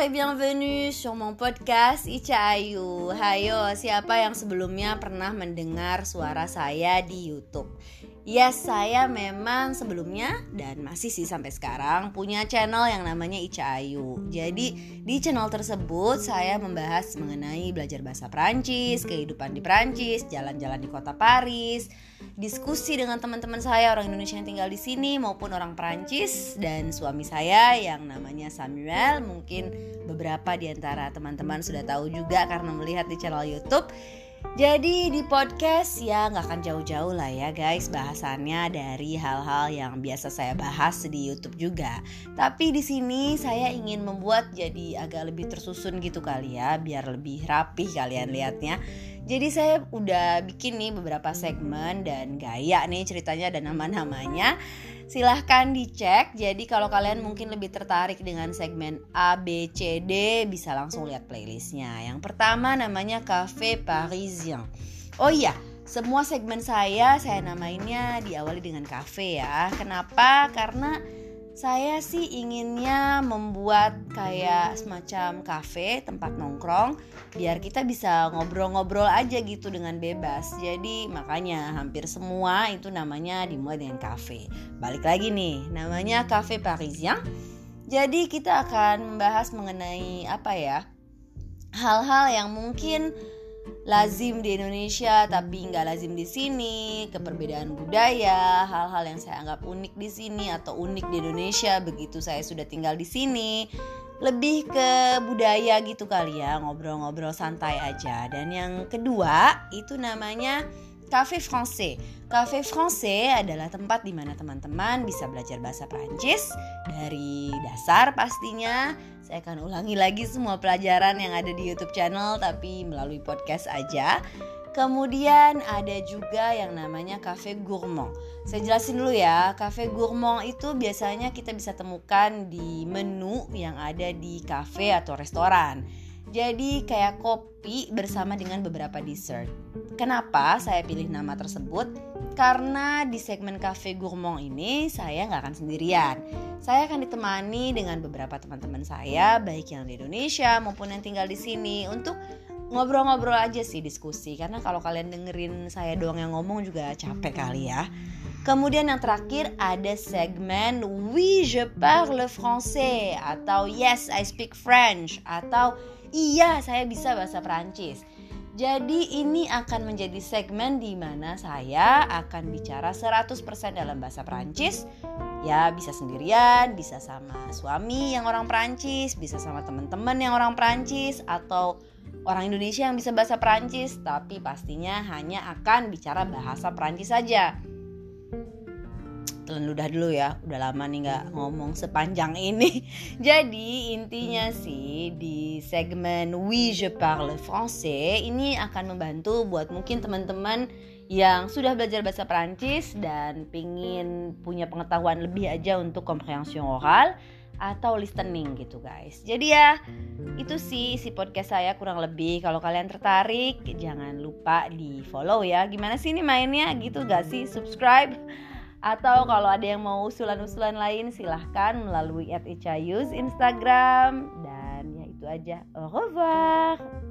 et bienvenue sur mon podcast Ica Ayu Hayo, siapa yang sebelumnya pernah mendengar suara saya di Youtube? Yes, saya memang sebelumnya dan masih sih sampai sekarang punya channel yang namanya Ica Ayu. Jadi di channel tersebut saya membahas mengenai belajar bahasa Prancis, kehidupan di Prancis, jalan-jalan di kota Paris, diskusi dengan teman-teman saya orang Indonesia yang tinggal di sini maupun orang Prancis dan suami saya yang namanya Samuel. Mungkin beberapa di antara teman-teman sudah tahu juga karena melihat di channel YouTube. Jadi di podcast ya nggak akan jauh-jauh lah ya guys bahasannya dari hal-hal yang biasa saya bahas di YouTube juga. Tapi di sini saya ingin membuat jadi agak lebih tersusun gitu kali ya biar lebih rapi kalian lihatnya. Jadi saya udah bikin nih beberapa segmen dan gaya nih ceritanya dan nama-namanya silahkan dicek. Jadi kalau kalian mungkin lebih tertarik dengan segmen A, B, C, D bisa langsung lihat playlistnya. Yang pertama namanya Cafe Parisien. Oh iya, semua segmen saya saya namainnya diawali dengan cafe ya. Kenapa? Karena saya sih inginnya membuat kayak semacam cafe tempat nongkrong biar kita bisa ngobrol-ngobrol aja gitu dengan bebas. Jadi makanya hampir semua itu namanya dimulai dengan cafe balik lagi nih namanya cafe parisien jadi kita akan membahas mengenai apa ya hal-hal yang mungkin lazim di Indonesia tapi nggak lazim di sini, keperbedaan budaya, hal-hal yang saya anggap unik di sini atau unik di Indonesia begitu saya sudah tinggal di sini. Lebih ke budaya gitu kali ya, ngobrol-ngobrol santai aja. Dan yang kedua itu namanya Cafe Français. Cafe Français adalah tempat di mana teman-teman bisa belajar bahasa Prancis dari dasar pastinya saya akan ulangi lagi semua pelajaran yang ada di YouTube channel tapi melalui podcast aja. Kemudian ada juga yang namanya cafe gourmand. Saya jelasin dulu ya, cafe gourmand itu biasanya kita bisa temukan di menu yang ada di cafe atau restoran. Jadi kayak kopi bersama dengan beberapa dessert. Kenapa saya pilih nama tersebut? Karena di segmen cafe gourmand ini saya nggak akan sendirian saya akan ditemani dengan beberapa teman-teman saya, baik yang di Indonesia maupun yang tinggal di sini untuk ngobrol-ngobrol aja sih diskusi karena kalau kalian dengerin saya doang yang ngomong juga capek kali ya. Kemudian yang terakhir ada segmen Oui je parle français atau Yes I speak French atau Iya saya bisa bahasa Prancis. Jadi ini akan menjadi segmen di mana saya akan bicara 100% dalam bahasa Prancis ya bisa sendirian, bisa sama suami yang orang Perancis, bisa sama teman-teman yang orang Perancis atau orang Indonesia yang bisa bahasa Perancis, tapi pastinya hanya akan bicara bahasa Perancis saja. Telan ludah dulu ya, udah lama nih nggak ngomong sepanjang ini. Jadi intinya sih di segmen Oui je parle français ini akan membantu buat mungkin teman-teman yang sudah belajar bahasa Perancis dan pingin punya pengetahuan lebih aja untuk komprehensi oral atau listening gitu guys. Jadi ya itu sih isi podcast saya kurang lebih. Kalau kalian tertarik jangan lupa di follow ya. Gimana sih ini mainnya gitu gak sih? Subscribe atau kalau ada yang mau usulan-usulan lain silahkan melalui @icayus Instagram dan ya itu aja. Au revoir.